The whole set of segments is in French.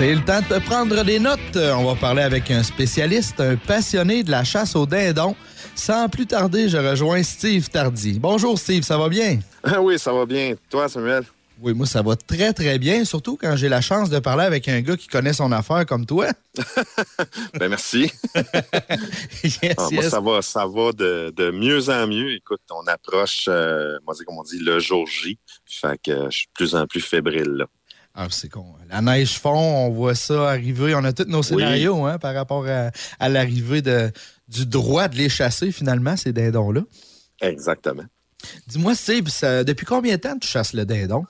C'est le temps de prendre des notes. On va parler avec un spécialiste, un passionné de la chasse au dindon. Sans plus tarder, je rejoins Steve Tardy. Bonjour Steve, ça va bien? Ah oui, ça va bien. Toi, Samuel? Oui, moi, ça va très, très bien, surtout quand j'ai la chance de parler avec un gars qui connaît son affaire comme toi. ben, merci. Ah, moi, ça va, ça va de, mieux en mieux. Écoute, on approche, euh, moi, comme on dit, le jour J. Fait que je suis de plus en plus fébrile, là. Ah, c'est con. La neige fond, on voit ça arriver. On a tous nos scénarios hein, par rapport à, l'arrivée du droit de les chasser, finalement, ces dindons-là. Exactement. Dis-moi, Steve, depuis combien de temps tu chasses le dindon?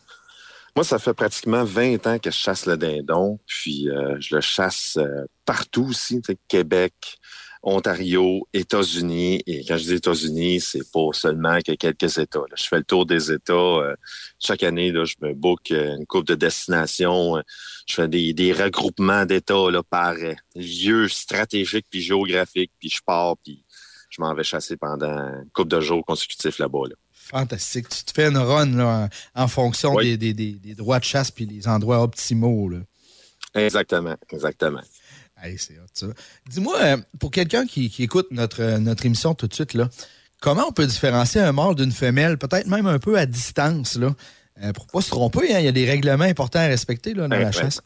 Moi, ça fait pratiquement 20 ans que je chasse le dindon, puis euh, je le chasse euh, partout aussi, Québec, Ontario, États-Unis. Et quand je dis États-Unis, c'est pas seulement que quelques États. Je fais le tour des États. Euh, chaque année, là, je me book une coupe de destinations. je fais des, des regroupements d'États là, par lieux stratégiques puis géographiques. Puis je pars, puis je m'en vais chasser pendant une couple de jours consécutifs là-bas. Là. Fantastique. Tu te fais une run en, fonction des, droits de chasse puis les endroits optimaux. Exactement, exactement. Dis-moi, euh, pour quelqu'un qui, écoute notre, notre émission tout de suite, là, comment on peut différencier un mâle d'une femelle, peut-être même un peu à distance, là, euh, pour ne pas se tromper? Hein? Il y a des règlements importants à respecter là, dans la chasse.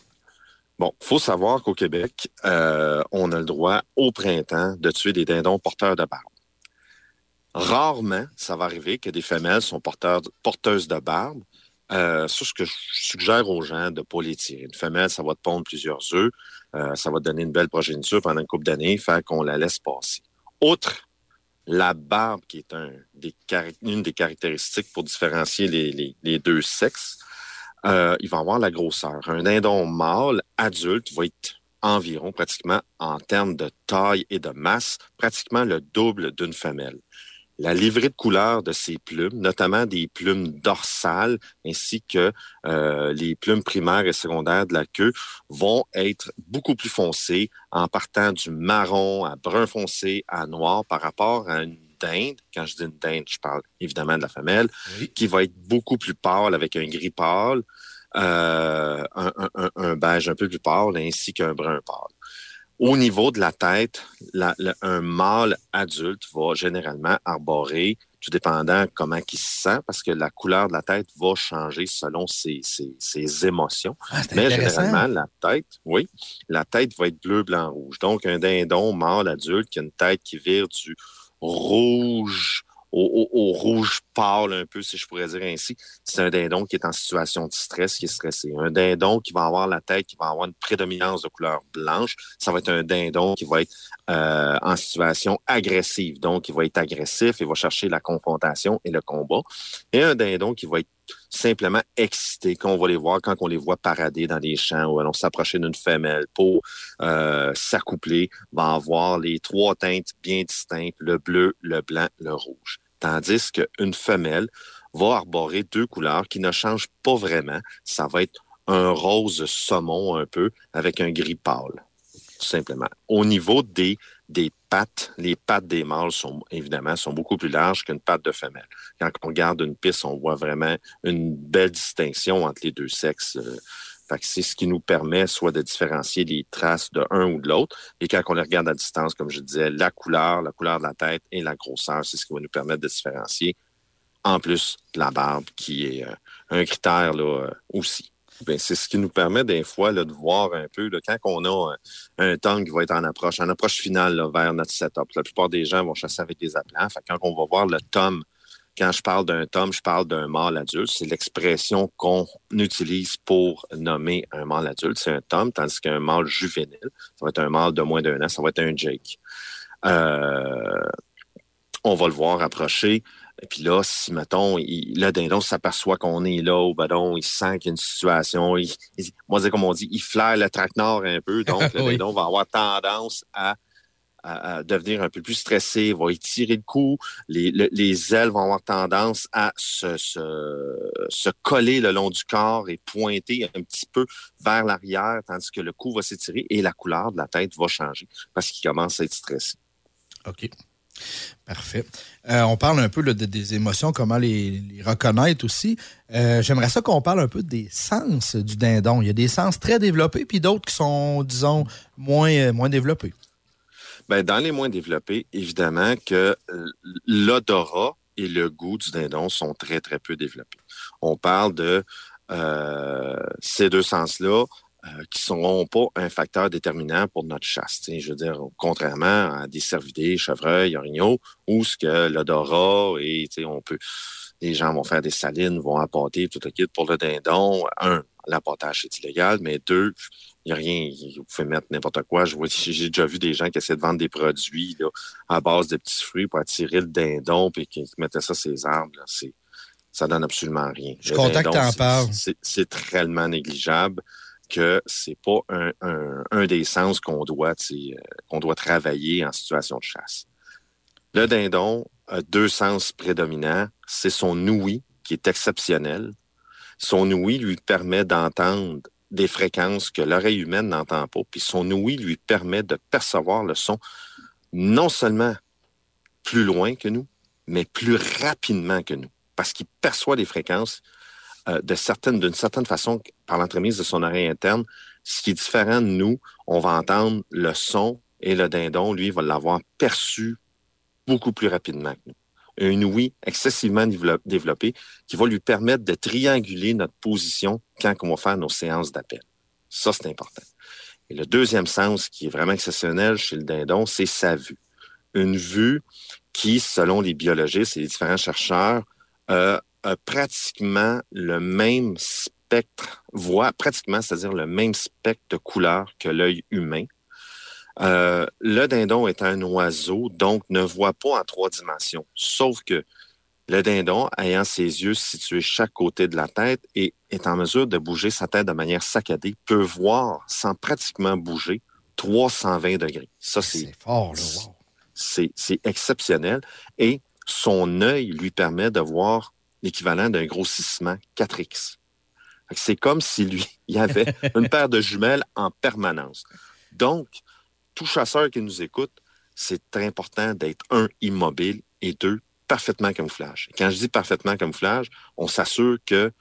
Bon, faut savoir qu'au Québec, euh, on a le droit au printemps de tuer des dindons porteurs de barbe. Rarement, ça va arriver que des femelles sont porteuses de barbe. Euh, c'est ce que je suggère aux gens de ne pas les tirer. Une femelle, ça va te pondre plusieurs œufs, euh, ça va donner une belle progéniture pendant une couple d'années, fait qu'on la laisse passer. Outre la barbe, qui est une des caractéristiques pour différencier les, deux sexes, euh, il va avoir la grosseur. Un dindon mâle adulte va être environ, pratiquement en termes de taille et de masse, pratiquement le double d'une femelle la livrée de couleur de ces plumes, notamment des plumes dorsales ainsi que euh, les plumes primaires et secondaires de la queue, vont être beaucoup plus foncées en partant du marron à brun foncé à noir par rapport à une dinde. Quand je dis une dinde, je parle évidemment de la femelle, qui va être beaucoup plus pâle avec un gris pâle, euh, un, un, beige un peu plus pâle ainsi qu'un brun pâle. Au niveau de la tête, un mâle adulte va généralement arborer, tout dépendant comment il se sent, parce que la couleur de la tête va changer selon ses, émotions. Ah, Mais généralement, la tête, oui, la tête va être bleu, blanc, rouge. Donc, un dindon mâle adulte qui a une tête qui vire du rouge au, rouge pâle un peu, si je pourrais dire ainsi. C'est un dindon qui est en situation de stress, qui est stressé. Un dindon qui va avoir la tête, qui va avoir une prédominance de couleur blanche, ça va être un dindon qui va être euh, en situation agressive. Donc, il va être agressif, il va chercher la confrontation et le combat. Et un dindon qui va être simplement excité quand on va les voir, quand on les voit parader dans les champs ou allons s'approcher d'une femelle pour euh, s'accoupler, va avoir les trois teintes bien distinctes, le bleu, le blanc, le rouge. Tandis qu'une femelle va arborer deux couleurs qui ne changent pas vraiment. Ça va être un rose saumon un peu avec un gris pâle, tout simplement. Au niveau des, pattes, les pattes des mâles sont évidemment beaucoup plus larges qu'une patte de femelle. Quand on regarde une piste, on voit vraiment une belle distinction entre les deux sexes. Euh, c'est ce qui nous permet soit de différencier les traces de un ou de l'autre. Et quand on les regarde à distance, comme je disais, la couleur, la couleur de la tête et la grosseur, c'est ce qui va nous permettre de différencier. En plus de la barbe, qui est euh, un critère là, euh, aussi. Ben, c'est ce qui nous permet des fois de voir un peu quand on a un, un qui va être en approche, en approche finale vers notre setup. La plupart des gens vont chasser avec des appelants. quand on va voir le tome quand je parle d'un tome, je parle d'un mâle adulte. C'est l'expression qu'on utilise pour nommer un mâle adulte. C'est un tome, tandis qu'un mâle juvénile, ça va être un mâle de moins d'un an, ça va être un Jake. Euh, on va le voir approcher. Et puis là, si, mettons, il, le dindon s'aperçoit qu'on est là, ben il sent qu'il y a une situation, il, moi, c'est comme on dit, il flaire le traquenard un peu, donc le dindon va avoir tendance à à, devenir un peu plus stressé, va étirer le cou, les, les ailes vont avoir tendance à se, se, coller le long du corps et pointer un petit peu vers l'arrière, tandis que le cou va s'étirer et la couleur de la tête va changer parce qu'il commence à être stressé. OK. Parfait. Euh, on parle un peu des émotions, comment les, reconnaître aussi. Euh, j'aimerais ça qu'on parle un peu des sens du dindon. Il y a des sens très développés, puis d'autres qui sont, disons, moins, euh, moins développés. Bien, dans les moins développés, évidemment que l'odorat et le goût du dindon sont très, très peu développés. On parle de ces deux sens-là euh, qui ne seront pas un facteur déterminant pour notre chasse. Je veux dire, contrairement à des cervidés, chevreuils, orignaux, où ce que l'odorat et on peut les gens vont faire des salines, vont apporter tout le kit pour le dindon. Un, l'apportage est illégal, mais deux, il n'y a rien, vous pouvez mettre n'importe quoi. J'ai déjà vu des gens qui essaient de vendre des produits là, à base de petits fruits pour attirer le dindon, puis qui mettaient ça sur les arbres. C'est, ça donne absolument rien. Je suis que en parles. C'est réellement négligeable que c'est pas un, des sens qu'on doit, euh, qu'on doit travailler en situation de chasse. Le dindon a deux sens prédominants. C'est son ouïe, qui est exceptionnel. Son ouïe lui permet d'entendre des fréquences que l'oreille humaine n'entend pas. Puis son ouïe lui permet de percevoir le son non seulement plus loin que nous, mais plus rapidement que nous. Parce qu'il perçoit des fréquences euh, d'une certaine façon par l'entremise de son oreille interne. Ce qui est différent de nous, on va entendre le son et le dindon, lui, va l'avoir perçu beaucoup plus rapidement que nous. Un ouïe excessivement développé qui va lui permettre de trianguler notre position quand on va faire nos séances d'appel. Ça, c'est important. Et le deuxième sens qui est vraiment exceptionnel chez le dindon, c'est sa vue. Une vue qui, selon les biologistes et les différents chercheurs, euh, a pratiquement le même spectre, voit pratiquement, c'est-à-dire le même spectre de couleur que l'œil humain. Euh, le dindon est un oiseau, donc ne voit pas en trois dimensions. Sauf que le dindon, ayant ses yeux situés chaque côté de la tête et est en mesure de bouger sa tête de manière saccadée, peut voir sans pratiquement bouger 320 degrés. Ça, c'est fort, C'est exceptionnel. Et son œil lui permet de voir l'équivalent d'un grossissement 4X. C'est comme si lui, il avait une paire de jumelles en permanence. Donc, tout chasseur qui nous écoute, c'est très important d'être, un, immobile et deux, parfaitement camouflage. Quand je dis parfaitement camouflage, on s'assure que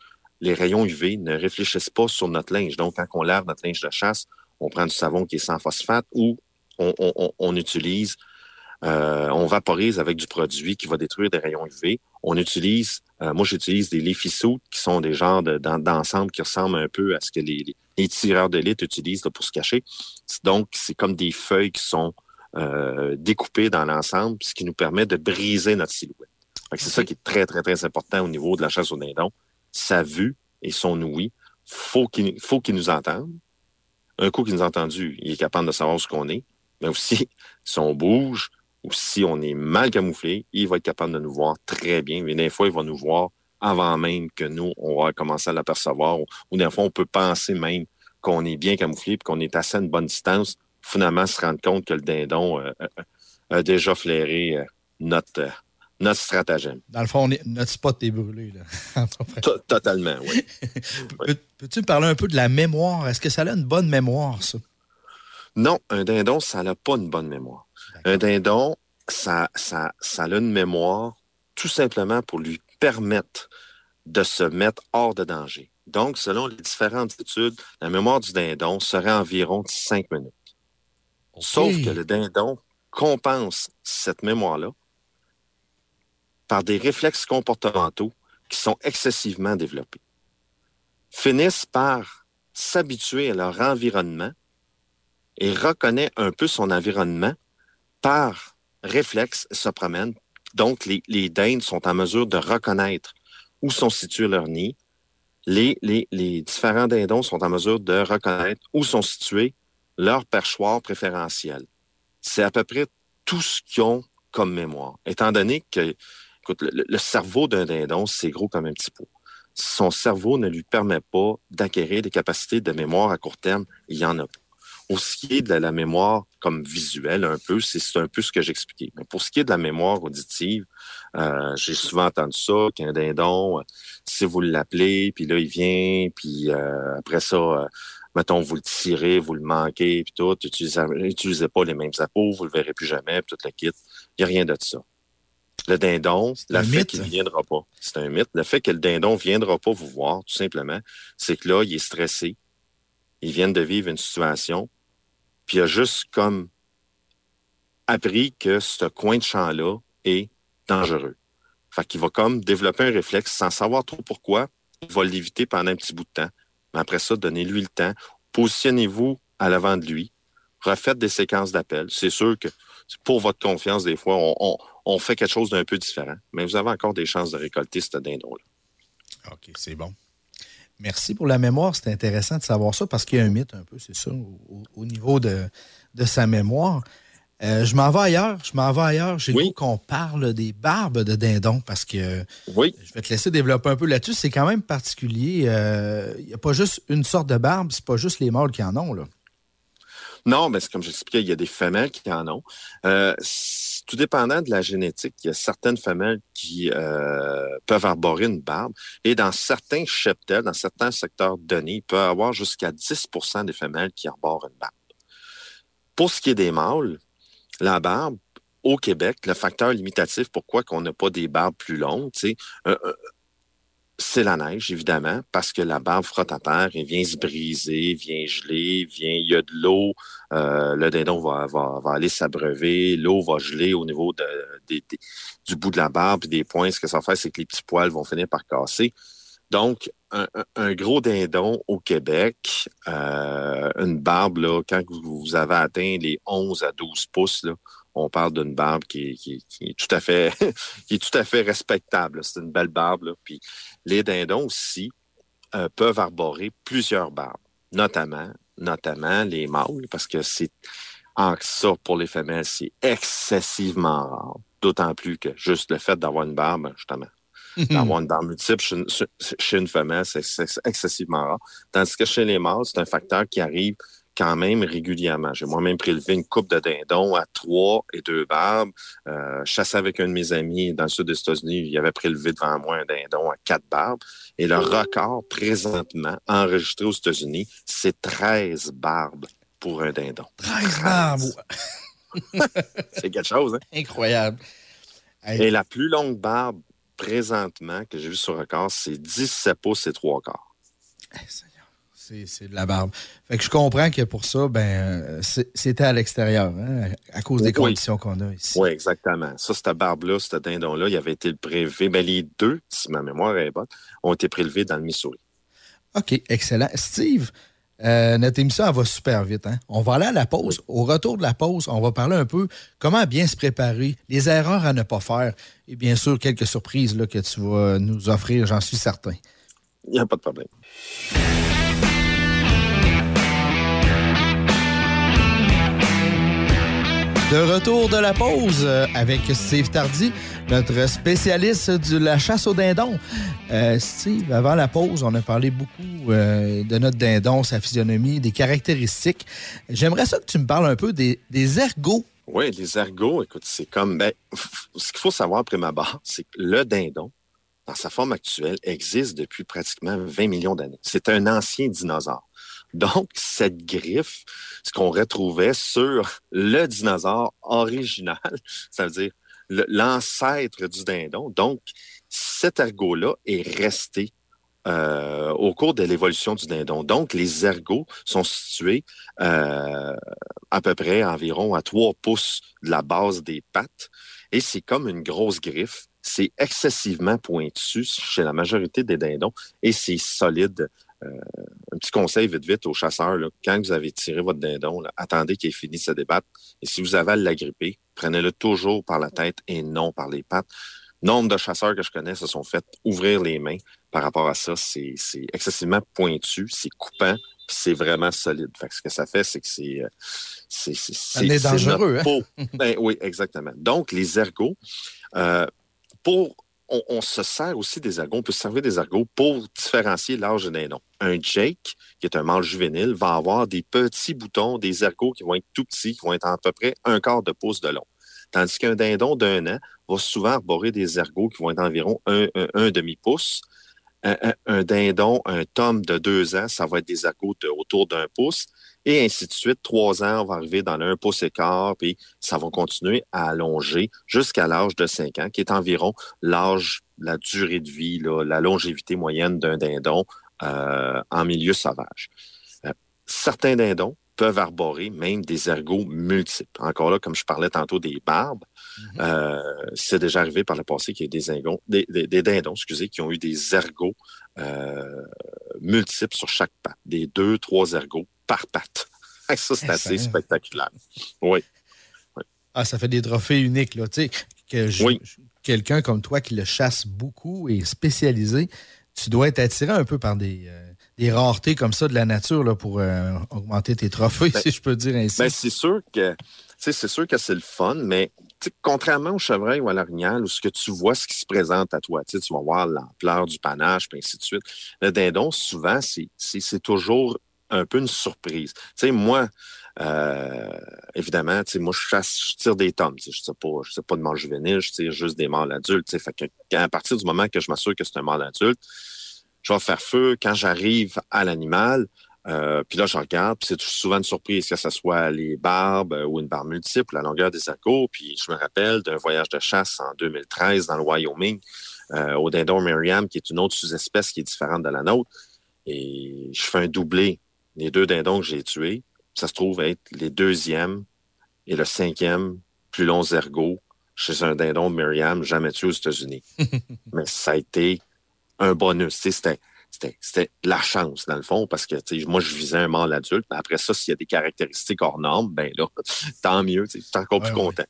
les rayons UV ne réfléchissent pas sur notre linge. Donc, quand on lave notre linge de chasse, on prend du savon qui est sans phosphate ou on, utilise, euh, on vaporise avec du produit qui va détruire des rayons UV. On utilise euh, moi, j'utilise des leafy suits qui sont des genres d'ensemble qui ressemblent un peu à ce que les, tireurs d'élite utilisent pour se cacher. Donc, c'est comme des feuilles qui sont euh, découpées dans l'ensemble, ce qui nous permet de briser notre silhouette. C'est ça qui est très, très, très important au niveau de la chasse au dindon. Sa vue et son ouïe, faut qu'il faut qu'il nous entende. Un coup qu'il nous a entendu, il est capable de savoir ce qu'on est. Mais aussi, si on bouge, ou si on est mal camouflé, il va être capable de nous voir très bien. Mais des fois, il va nous voir avant même que nous, on va commencer à l'apercevoir. Ou des fois, on peut penser même qu'on est bien camouflé et qu'on est assez à une bonne distance. Finalement, se rendre compte que le dindon euh, euh, euh, a déjà flairé notre, notre stratagème. Dans le fond, notre spot est brûlé. Là. Totalement, oui. Peux-tu me parler un peu de la mémoire? Est-ce que ça a une bonne mémoire, ça? Non, un dindon, ça n'a pas une bonne mémoire. Un dindon, ça, ça, ça a une mémoire tout simplement pour lui permettre de se mettre hors de danger. Donc, selon les différentes études, la mémoire du dindon serait environ cinq minutes. Sauf que le dindon compense cette mémoire-là par des réflexes comportementaux qui sont excessivement développés. Finissent par s'habituer à leur environnement et reconnaît un peu son environnement par réflexe, se promènent. Donc, les, les dindes sont en mesure de reconnaître où sont situés leurs nids. Les, les, les différents dindons sont en mesure de reconnaître où sont situés leurs perchoirs préférentiels. C'est à peu près tout ce qu'ils ont comme mémoire. Étant donné que écoute, le, le cerveau d'un dindon, c'est gros comme un petit pot. Son cerveau ne lui permet pas d'acquérir des capacités de mémoire à court terme. Il y en a pas. Pour ce qui est de la mémoire comme visuelle, un peu, c'est un peu ce que j'expliquais. Mais pour ce qui est de la mémoire auditive, euh, j'ai souvent entendu ça, qu'un dindon, euh, si vous l'appelez, puis là, il vient, puis euh, après ça, mettons, vous le tirez, vous le manquez, puis tout, n'utilisez pas les mêmes appos, vous le verrez plus jamais, puis tout le kit. Il n'y a rien de ça. Le dindon, le fait qu'il ne viendra pas, c'est un mythe. Le fait que le dindon ne viendra pas vous voir, tout simplement, c'est que là, il est stressé. Il vient de vivre une situation, puis il a juste comme appris que ce coin de champ-là est dangereux. Fait qu'il va comme développer un réflexe sans savoir trop pourquoi. Il va l'éviter pendant un petit bout de temps. Mais après ça, donnez-lui le temps. Positionnez-vous à l'avant de lui. Refaites des séquences d'appels. C'est sûr que pour votre confiance, des fois, on, fait quelque chose d'un peu différent. Mais vous avez encore des chances de récolter ce dindon-là. OK, c'est bon. Merci pour la mémoire. C'est intéressant de savoir ça parce qu'il y a un mythe un peu, c'est ça, au, niveau de, de, sa mémoire. Euh, je m'en vais ailleurs. Je m'en vais ailleurs. J'ai oui. qu'on parle des barbes de dindon parce que oui. je vais te laisser développer un peu là-dessus. C'est quand même particulier. Euh, il n'y a pas juste une sorte de barbe, c'est pas juste les mâles qui en ont. Là. Non, mais c'est comme j'expliquais, il y a des femelles qui en ont. Euh, tout dépendant de la génétique, il y a certaines femelles qui peuvent arborer une barbe. Et dans certains cheptels, dans certains secteurs donnés, il peut y avoir jusqu'à 10% des femelles qui arborent une barbe. Pour ce qui est des mâles, la barbe, au Québec, le facteur limitatif pourquoi qu'on n'a pas des barbes plus longues, euh, euh, c'est la neige, évidemment, parce que la barbe frotte à terre et vient se briser, vient geler, vient, il y a de l'eau, euh, le dindon va, aller s'abreuver, l'eau va geler au niveau du bout de la barbe et des points. Ce que ça va faire, c'est que les petits poils vont finir par casser. Donc, un, gros dindon au Québec, euh, une barbe, là, quand vous avez atteint les 11 à 12 pouces, là, on parle d'une barbe qui, est tout à fait qui est tout à fait respectable. C'est une belle barbe. Là. Puis les dindons aussi euh, peuvent arborer plusieurs barbes, notamment, notamment les mâles, parce que c'est en ça pour les femelles, c'est excessivement rare. D'autant plus que juste le fait d'avoir une barbe, justement, D'avoir une barbe multiple chez une, femelle, c'est excessivement rare. Tandis que chez les mâles, c'est un facteur qui arrive quand même régulièrement. J'ai moi-même prélevé une coupe de dindons à trois et deux barbes. Euh, chassé avec un de mes amis dans le sud des États-Unis, il avait prélevé devant moi un dindon à quatre barbes. Et le record présentement enregistré aux États-Unis, c'est 13 barbes pour un dindon. 13 barbes! c'est quelque chose, hein? Incroyable. Et la plus longue barbe présentement, que j'ai vu sur record, c'est 17 pouces et 3 quarts. C'est de la barbe. Fait que je comprends que pour ça, ben, c'était à l'extérieur, hein, à cause des conditions qu'on a ici. Oui, exactement. Ça, cette barbe-là, ce dindon-là, il avait été prélevé. Ben, les deux, si ma mémoire est bonne, ont été prélevés dans le Missouri. OK, excellent. Steve, euh, notre émission, va super vite. Hein. On va aller à la pause. Au retour de la pause, on va parler un peu comment bien se préparer, les erreurs à ne pas faire et bien sûr quelques surprises là, que tu vas nous offrir, j'en suis certain. Il n'y a pas de problème. De retour de la pause euh, avec Steve Tardy, notre spécialiste de la chasse au dindon. Euh, Steve, avant la pause, on a parlé beaucoup euh, de notre dindon, sa physionomie, des caractéristiques. J'aimerais ça que tu me parles un peu des, ergots. Oui, les ergots, écoute, c'est comme... Ben, ce qu'il faut savoir ma barre, c'est que le dindon, dans sa forme actuelle, existe depuis pratiquement 20 millions d'années. C'est un ancien dinosaure. Donc, cette griffe, ce qu'on retrouvait sur le dinosaure original, ça veut dire l'ancêtre du dindon. Donc, cet ergot-là est resté euh, au cours de l'évolution du dindon. Donc, les ergots sont situés euh, à peu près environ à 3 pouces de la base des pattes et c'est comme une grosse griffe. C'est excessivement pointu chez la majorité des dindons et c'est solide un petit conseil vite vite aux chasseurs, quand vous avez tiré votre dindon, attendez qu'il ait fini de se débattre. Et si vous avez à l'agripper, prenez-le toujours par la tête et non par les pattes. Nombre de chasseurs que je connais se sont fait ouvrir les mains par rapport à ça. C'est excessivement pointu, c'est coupant, c'est vraiment solide. ce que ça fait, c'est que c'est euh, c'est dangereux. Hein? ben, oui, exactement. Donc, les ergots, euh, pour on, se sert aussi des ergots, on peut se servir des ergots pour différencier l'âge d'un nom. Un Jake, qui est un mâle juvénile, va avoir des petits boutons, des ergots qui vont être tout petits, qui vont être à peu près un quart de pouce de long. Tandis qu'un dindon d'un an va souvent arborer des ergots qui vont être environ un, demi-pouce un, dindon, un tome de deux ans, ça va être des ergots autour d'un pouce, et ainsi de suite. Trois ans, on va arriver dans un pouce et quart, puis ça va continuer à allonger jusqu'à l'âge de cinq ans, qui est environ l'âge, la durée de vie, la longévité moyenne d'un dindon euh, en milieu sauvage. Euh, certains dindons peuvent arborer même des ergots multiples. Encore là, comme je parlais tantôt des barbes, mm-hmm. euh, c'est déjà arrivé par le passé qu'il y ait des, des, dindons excusez, qui ont eu des ergots multiples sur chaque patte, des deux, trois ergots par patte. Ça, c'est assez spectaculaire. Oui. Ah, ça fait des trophées uniques, là. Tu sais, que quelqu'un comme toi qui le chasse beaucoup et spécialisé, tu dois être attiré un peu par des, euh, raretés comme ça de la nature là, pour euh, augmenter tes trophées, ben, si je peux dire ainsi. Ben, c'est sûr que c'est sûr que c'est le fun, mais contrairement au chevreuil ou à l'orignal, où ce que tu vois, ce qui se présente à toi, tu vas voir l'ampleur du panache, puis ainsi de suite. Le dindon, souvent, c'est toujours un peu une surprise. Tu sais, moi, euh, évidemment, moi, je chasse, je tire des tomes. Je sais pas, je sais pas de mâle juvénile, je tire juste des mâles adultes. À partir du moment que je m'assure que c'est un mâle adulte, je vais faire feu quand j'arrive à l'animal. Euh, puis là, je regarde, puis c'est souvent une surprise que ce soit les barbes euh, ou une barbe multiple, la longueur des argots. Puis je me rappelle d'un voyage de chasse en 2013 dans le Wyoming au dindon Miriam, qui est une autre sous-espèce qui est différente de la nôtre. Et je fais un doublé les deux dindons que j'ai tués, ça se trouve être les deuxièmes et le cinquième plus longs ergots chez un dindon de Myriam jamais tué aux États-Unis. Mais ça a été un bonus. C'était, c'était, la chance, dans le fond, parce que moi, je visais un mâle adulte. Mais après ça, s'il y a des caractéristiques hors normes, ben là, tant mieux. Tu es encore plus content.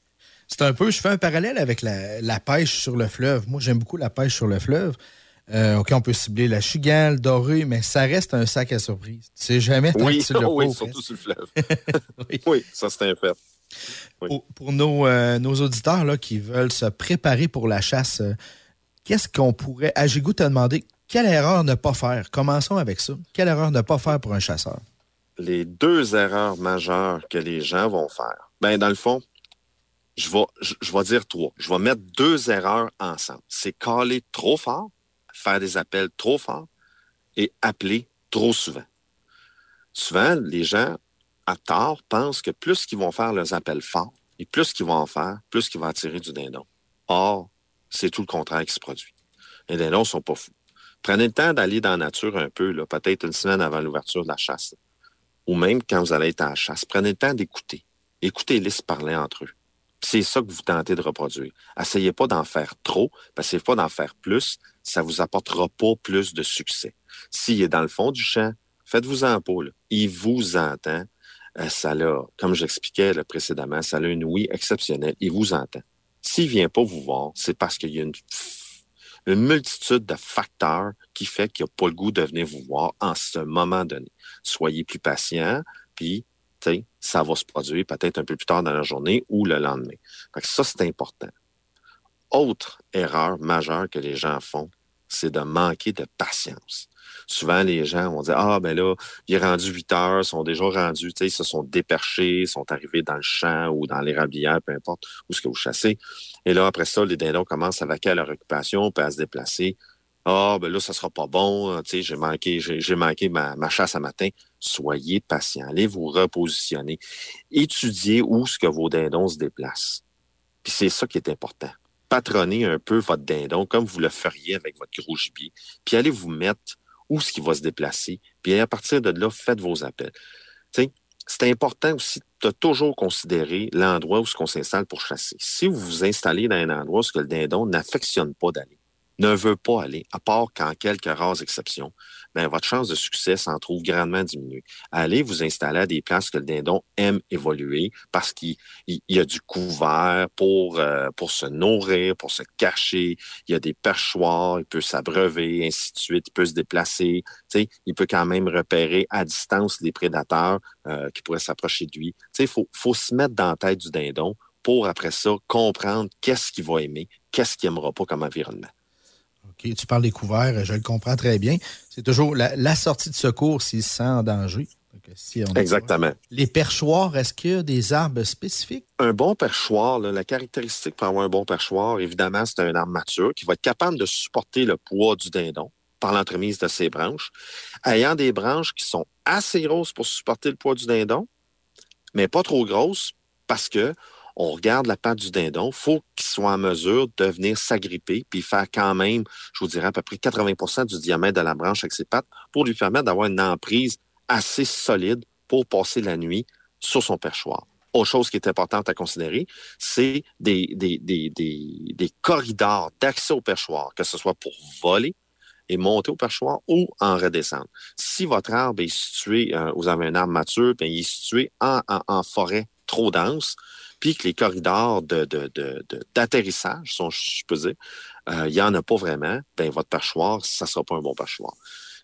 C'est un peu, je fais un parallèle avec la, la pêche sur le fleuve. Moi, j'aime beaucoup la pêche sur le fleuve. Euh, OK, on peut cibler la chigale, dorée, mais ça reste un sac à surprise. Tu sais jamais oui, le Oui, surtout sur le fleuve. oui. ça c'est un fait. Pour, nos, euh, nos, auditeurs là, qui veulent se préparer pour la chasse, euh, qu'est-ce qu'on pourrait. À Gigou t'a demandé quelle erreur ne pas faire? Commençons avec ça. Quelle erreur ne pas faire pour un chasseur? Les deux erreurs majeures que les gens vont faire. Ben, dans le fond, je vais, je, je vais dire trois. Je vais mettre deux erreurs ensemble. C'est caler trop fort faire des appels trop forts et appeler trop souvent. Souvent, les gens, à tort, pensent que plus qu'ils vont faire leurs appels forts et plus qu'ils vont en faire, plus qu'ils vont attirer du dindon. Or, c'est tout le contraire qui se produit. Les dindons ne sont pas fous. Prenez le temps d'aller dans la nature un peu, peut-être une semaine avant l'ouverture de la chasse. Ou même quand vous allez être à la chasse. Prenez le temps d'écouter. Écoutez-les se parler entre eux. C'est ça que vous tentez de reproduire. Essayez pas d'en faire trop, essayez pas d'en faire plus, ça vous apportera pas plus de succès. S'il est dans le fond du champ, faites-vous en pas. Il vous entend. Euh, ça l'a, comme j'expliquais précédemment, ça a une oui exceptionnelle. Il vous entend. S'il vient pas vous voir, c'est parce qu'il y a une, une multitude de facteurs qui fait qu'il n'a pas le goût de venir vous voir en ce moment donné. Soyez plus patient, puis ça va se produire peut-être un peu plus tard dans la journée ou le lendemain. ça, c'est important. Autre erreur majeure que les gens font, c'est de manquer de patience. Souvent, les gens vont dire Ah, ben là, il est rendu 8 heures, ils sont déjà rendus, ils se sont déperchés, sont arrivés dans le champ ou dans l'érablière, peu importe où ce que vous chassez. Et là, après ça, les dindons commencent à vaquer à leur occupation, puis à se déplacer. Ah, ben là, ça sera pas bon, tu sais, j'ai manqué, j'ai manqué ma, ma chasse à matin. Soyez patient, allez vous repositionner. Étudiez où ce que vos dindons se déplacent. Puis c'est ça qui est important. Patronnez un peu votre dindon comme vous le feriez avec votre gros gibier. Puis allez vous mettre où ce qui va se déplacer. Puis à partir de là, faites vos appels. Tu sais, c'est important aussi de toujours considérer l'endroit où ce qu'on s'installe pour chasser. Si vous vous installez dans un endroit où ce que le dindon n'affectionne pas d'aller, ne veut pas aller, à part qu'en quelques rares exceptions, ben, votre chance de succès s'en trouve grandement diminuée. Allez vous installer à des places que le dindon aime évoluer parce qu'il y a du couvert pour, euh, pour se nourrir, pour se cacher. Il y a des perchoirs, il peut s'abreuver, ainsi de suite. Il peut se déplacer. il peut quand même repérer à distance les prédateurs euh, qui pourraient s'approcher de lui. Il faut, faut se mettre dans la tête du dindon pour, après ça, comprendre qu'est-ce qu'il va aimer, qu'est-ce qu'il n'aimera pas comme environnement. Tu parles des couverts, je le comprends très bien. C'est toujours la, sortie de secours s'il se sent en danger. Exactement. Les perchoirs, est-ce qu'il y a des arbres spécifiques? Un bon perchoir, la caractéristique pour avoir un bon perchoir, évidemment, c'est un arbre mature qui va être capable de supporter le poids du dindon par l'entremise de ces branches, ayant des branches qui sont assez grosses pour supporter le poids du dindon, mais pas trop grosses parce que on regarde la patte du dindon, faut qu'il soit en mesure de venir s'agripper puis faire quand même, je vous dirais, à peu près 80% du diamètre de la branche avec ses pattes pour lui permettre d'avoir une emprise assez solide pour passer la nuit sur son perchoir. Autre chose qui est importante à considérer, c'est des, corridors d'accès au perchoir, que ce soit pour voler et monter au perchoir ou en redescendre. Si votre arbre est situé, euh, vous avez un arbre mature, bien, il est situé en, forêt trop dense, puis que les corridors d'atterrissage, sont, je euh, il n'y en a pas vraiment, bien, votre perchoir, ça ne sera pas un bon perchoir.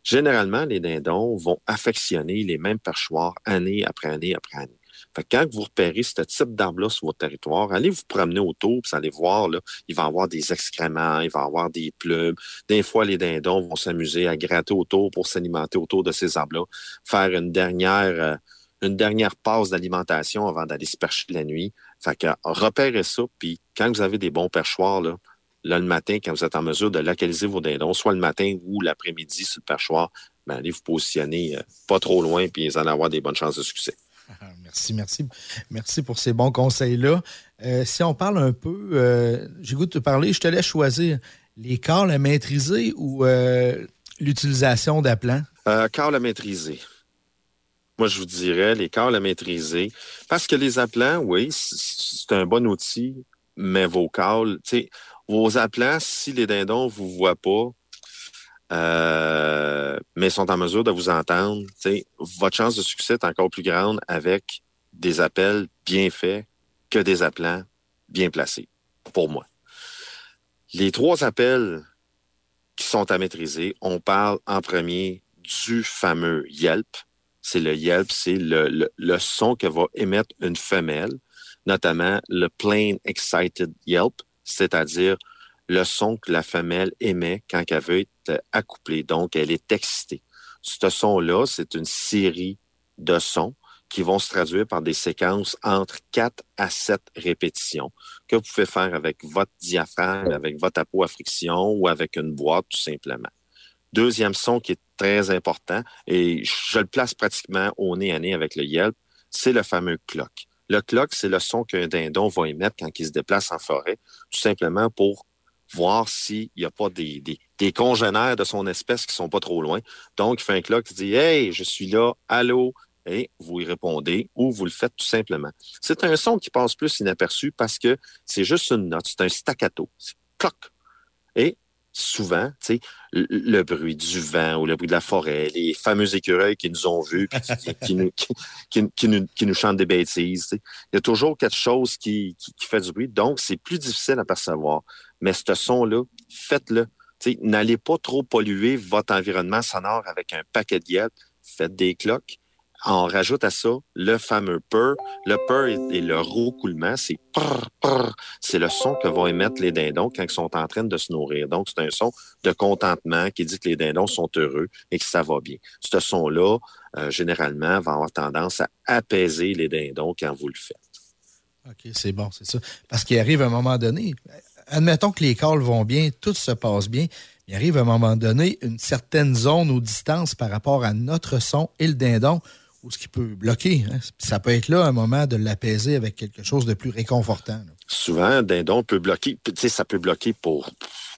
Généralement, les dindons vont affectionner les mêmes perchoirs année après année après année. Fait que quand vous repérez ce type d'arbre-là sur votre territoire, allez vous promener autour, puis allez voir, là, il va y avoir des excréments, il va y avoir des plumes. Des fois, les dindons vont s'amuser à gratter autour pour s'alimenter autour de ces arbres-là, faire une dernière, euh, une dernière passe d'alimentation avant d'aller se percher la nuit. Fait que repérez ça, puis quand vous avez des bons perchoirs, là, là, le matin, quand vous êtes en mesure de localiser vos dindons, soit le matin ou l'après-midi sur le perchoir, ben, allez vous positionner euh, pas trop loin, puis vous allez avoir des bonnes chances de succès. Merci, merci. Merci pour ces bons conseils-là. Euh, si on parle un peu, euh, j'ai goût de te parler, je te laisse choisir les corps à maîtriser ou l'utilisation d'aplants? Euh, à maîtriser. Moi, je vous dirais les corps à maîtriser. Parce que les appelants, oui, c'est un bon outil, mais vos tu sais, vos appelants, si les dindons ne vous voient pas, euh, mais sont en mesure de vous entendre, votre chance de succès est encore plus grande avec des appels bien faits que des appelants bien placés, pour moi. Les trois appels qui sont à maîtriser, on parle en premier du fameux Yelp. C'est le Yelp, c'est le, son que va émettre une femelle, notamment le Plain Excited Yelp c'est-à-dire le son que la femelle émet quand elle veut être accouplée. Donc, elle est excitée. Ce son-là, c'est une série de sons qui vont se traduire par des séquences entre 4 à 7 répétitions que vous pouvez faire avec votre diaphragme, avec votre peau à friction ou avec une boîte, tout simplement. Deuxième son qui est très important, et je le place pratiquement au nez à nez avec le Yelp, c'est le fameux clock. Le clock, c'est le son qu'un dindon va émettre quand il se déplace en forêt, tout simplement pour voir s'il n'y a pas des, des, congénères de son espèce qui sont pas trop loin. Donc, il fait un clock qui dit Hey, je suis là, allô, et vous y répondez ou vous le faites tout simplement. C'est un son qui passe plus inaperçu parce que c'est juste une note, c'est un staccato. C'est cloc. Et souvent, tu sais, le, bruit du vent ou le bruit de la forêt, les fameux écureuils qui nous ont vus, qui, nous, chantent des bêtises. Il y a toujours quelque chose qui, fait du bruit, donc c'est plus difficile à percevoir. Mais ce son-là, faites-le. N'allez pas trop polluer votre environnement sonore avec un paquet de guettes. Faites des cloques on rajoute à ça le fameux purr. Le purr est, le roucoulement, c'est C'est le son que vont émettre les dindons quand ils sont en train de se nourrir. Donc, c'est un son de contentement qui dit que les dindons sont heureux et que ça va bien. Ce son-là, euh, généralement, va avoir tendance à apaiser les dindons quand vous le faites. OK, c'est bon, c'est ça. Parce qu'il arrive un moment donné, admettons que les calls vont bien, tout se passe bien, il arrive à un moment donné une certaine zone ou distance par rapport à notre son et le dindon ou ce qui peut bloquer. Hein. Ça peut être là un moment de l'apaiser avec quelque chose de plus réconfortant. Souvent, un dindon peut bloquer. Tu sais, ça peut bloquer pour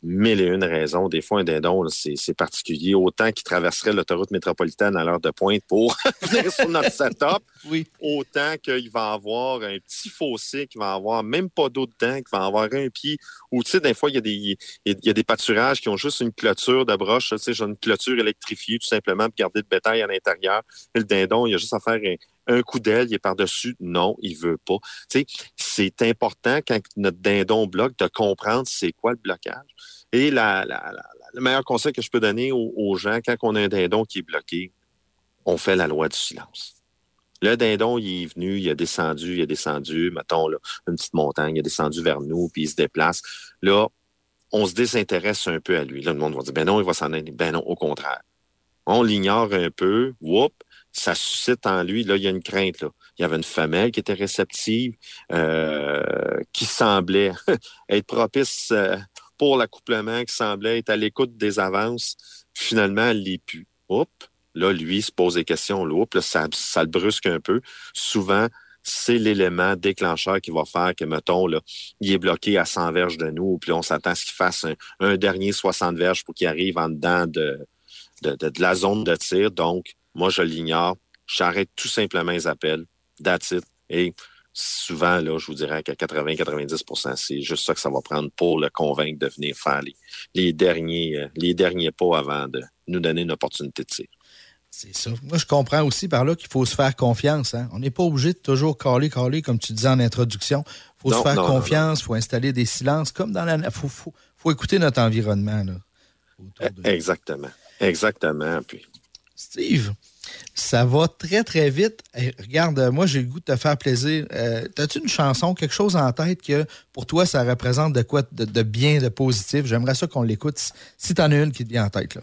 mille et une raisons. Des fois, un dindon, c'est particulier. Autant qu'il traverserait l'autoroute métropolitaine à l'heure de pointe pour venir sur notre setup, oui. autant qu'il va avoir un petit fossé, qu'il va avoir même pas d'eau dedans, qu'il va avoir un pied. Ou, tu sais, des fois, il y, a des, il y a des pâturages qui ont juste une clôture de broche. Tu sais, j'ai une clôture électrifiée, tout simplement, pour garder le bétail à l'intérieur. le dindon, il y a juste à faire un, un coup d'aile, il est par-dessus. Non, il veut pas. C'est important quand notre dindon bloque de comprendre c'est quoi le blocage. Et la, le meilleur conseil que je peux donner aux, gens, quand on a un dindon qui est bloqué, on fait la loi du silence. Le dindon, il est venu, il a descendu, il a descendu, mettons, une petite montagne, il a descendu vers nous, puis il se déplace. Là, on se désintéresse un peu à lui. Là, le monde va dire, ben non, il va s'en aller. Ben non, au contraire. On l'ignore un peu, whoop, ça suscite en lui, là, il y a une crainte. Là. Il y avait une femelle qui était réceptive, euh, qui semblait être propice euh, pour l'accouplement, qui semblait être à l'écoute des avances, finalement, elle l'est plus. Oups, là, lui, il se pose des questions. Là, là ça, ça le brusque un peu. Souvent, c'est l'élément déclencheur qui va faire que, mettons, là, il est bloqué à 100 verges de nous, puis on s'attend à ce qu'il fasse un, dernier 60 verges pour qu'il arrive en dedans de, de, de, la zone de tir. Donc, moi, je l'ignore. J'arrête tout simplement les appels. That's it. Et souvent, là, je vous dirais qu'à 80-90% c'est juste ça que ça va prendre pour le convaincre de venir faire les, les, derniers, euh, les derniers pas avant de nous donner une opportunité de tir. C'est ça. Moi, je comprends aussi par là qu'il faut se faire confiance. Hein. On n'est pas obligé de toujours caler, caler, comme tu disais en introduction. Il faut se faire confiance, il faut installer des silences, comme dans la. Il faut, faut, écouter notre environnement. Là, Exactement. Exactement. Puis... Steve, ça va très, très vite. regarde, moi, j'ai le goût de te faire plaisir. Euh, As-tu une chanson, quelque chose en tête que pour toi, ça représente de quoi de, bien, de positif? J'aimerais ça qu'on l'écoute. Si tu en as une qui te vient en tête. Là.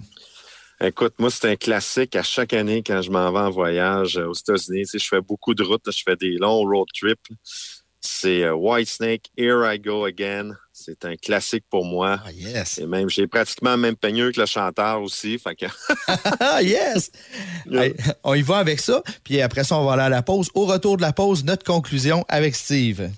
Écoute, moi, c'est un classique à chaque année quand je m'en vais en voyage euh, aux États-Unis. Je fais beaucoup de routes, je fais des longs road trips. C'est euh, White Snake, Here I Go Again. C'est un classique pour moi. Ah, yes. Et même, j'ai pratiquement le même peigneux que le chanteur aussi. Fait que... Ah, yes! on y va avec ça. Puis après ça, on va aller à la pause. Au retour de la pause, notre conclusion avec Steve.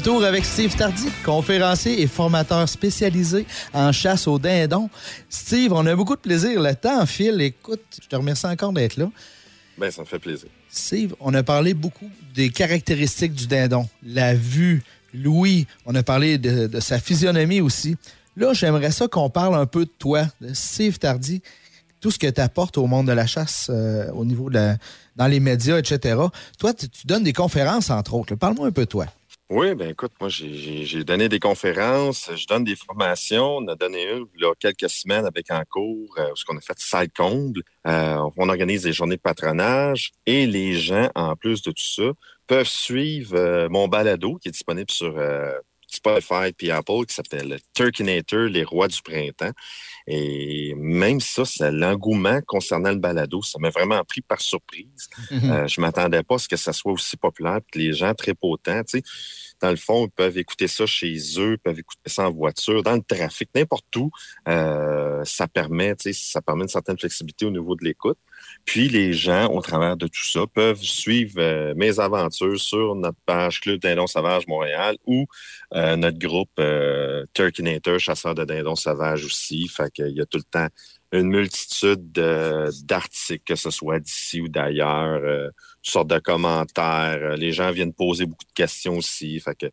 Retour avec Steve Tardy, conférencier et formateur spécialisé en chasse au dindon. Steve, on a beaucoup de plaisir. Le temps file. Écoute, je te remercie encore d'être là. Bien, ça me fait plaisir. Steve, on a parlé beaucoup des caractéristiques du dindon. La vue, l'ouïe. On a parlé de, sa physionomie aussi. Là, j'aimerais ça qu'on parle un peu de toi, de Steve Tardy, tout ce que tu apportes au monde de la chasse euh, au niveau de la, dans les médias, etc. Toi, tu donnes des conférences, entre autres. Parle-moi un peu de toi. Oui, ben écoute, moi j'ai donné des conférences, je donne des formations. On a donné une il y a quelques semaines avec un cours euh, ce qu'on a fait salle comble. Euh, on organise des journées de patronage et les gens, en plus de tout ça, peuvent suivre euh, mon balado qui est disponible sur Spotify et Apple qui s'appelle Turkinator, les rois du printemps. Et même ça, c'est l'engouement concernant le balado. Ça m'a vraiment pris par surprise. Mm-hmm. euh, je m'attendais pas à ce que ça soit aussi populaire que les gens très potents. Tu sais, dans le fond, ils peuvent écouter ça chez eux, peuvent écouter ça en voiture, dans le trafic, n'importe où. Euh, ça permet, tu sais, ça permet une certaine flexibilité au niveau de l'écoute. Puis les gens, au travers de tout ça, peuvent suivre euh, mes aventures sur notre page Club Dindon Sauvage Montréal ou euh, notre groupe euh, Turkinator, chasseur de dindons sauvages aussi. Fait qu'il y a tout le temps une multitude d'articles, que ce soit d'ici ou d'ailleurs, euh, sortes de commentaires. Les gens viennent poser beaucoup de questions aussi. Fait que,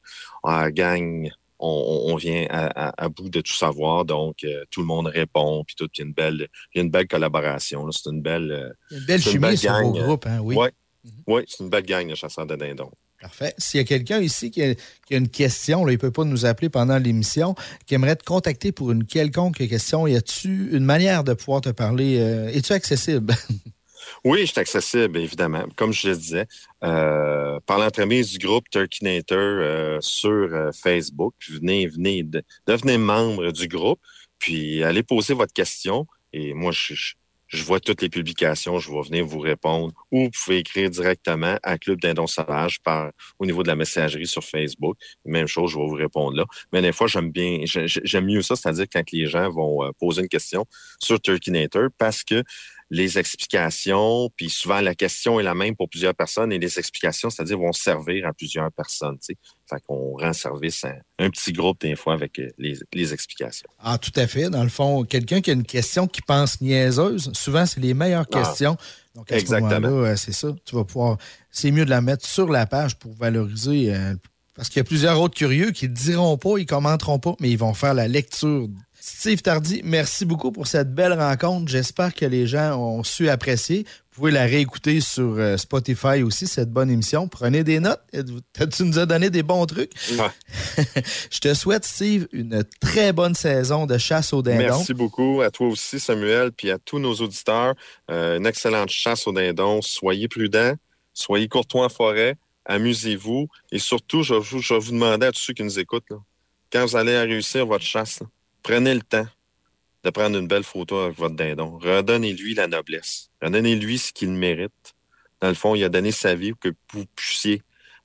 en gang, on, vient à, bout de tout savoir, donc euh, tout le monde répond, puis tout, a une belle, une belle collaboration. C'est une belle, euh, une belle chimie sur vos groupes, hein, oui. Oui, c'est une belle gang de chasseurs de dindons. Parfait. S'il y a quelqu'un ici qui a, une question, là, il ne peut pas nous appeler pendant l'émission, qui aimerait te contacter pour une quelconque question, y a-tu une manière de pouvoir te parler? Euh, es-tu accessible? Oui, je suis accessible, évidemment. Comme je le disais, euh, par l'entremise du groupe Turkinator euh, sur euh, Facebook, venez, venez, devenez membre du groupe, puis allez poser votre question. Et moi, je, vois toutes les publications, je vais venir vous répondre. Ou vous pouvez écrire directement à Club Dindon Sauvage par, au niveau de la messagerie sur Facebook. Même chose, je vais vous répondre là. Mais des fois, j'aime bien, j'aime mieux ça, c'est-à-dire quand les gens vont poser une question sur Turkinator parce que les explications, puis souvent la question est la même pour plusieurs personnes et les explications, c'est-à-dire vont servir à plusieurs personnes. Fait qu'on rend service à un petit groupe des fois avec euh, les, explications. Ah, tout à fait. Dans le fond, quelqu'un qui a une question qui pense niaiseuse, souvent c'est les meilleures ah, questions. Donc à Exactement. Euh, c'est ça. Tu vas pouvoir. C'est mieux de la mettre sur la page pour valoriser. Euh, parce qu'il y a plusieurs autres curieux qui ne diront pas, ils commenteront pas, mais ils vont faire la lecture Steve Tardy, merci beaucoup pour cette belle rencontre. J'espère que les gens ont su apprécier. Vous pouvez la réécouter sur euh, Spotify aussi, cette bonne émission. Prenez des notes. Tu nous as donné des bons trucs? Je te souhaite, Steve, une très bonne saison de chasse au dindon. Merci beaucoup. À toi aussi, Samuel, puis à tous nos auditeurs. Euh, une excellente chasse au dindon. Soyez prudents, soyez courtois en forêt, amusez-vous. Et surtout, je, vais vous demander à tous ceux qui nous écoutent, quand vous allez réussir votre chasse, Prenez le temps de prendre une belle photo avec votre dindon. Redonnez-lui la noblesse. Redonnez-lui ce qu'il mérite. Dans le fond, il a donné sa vie pour que vous puissiez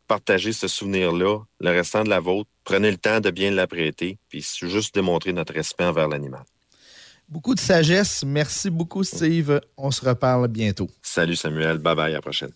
partager ce souvenir-là, le restant de la vôtre. Prenez le temps de bien l'apprêter, puis juste démontrer notre respect envers l'animal. Beaucoup de sagesse. Merci beaucoup, Steve. On se reparle bientôt. Salut, Samuel. Bye bye. À la prochaine.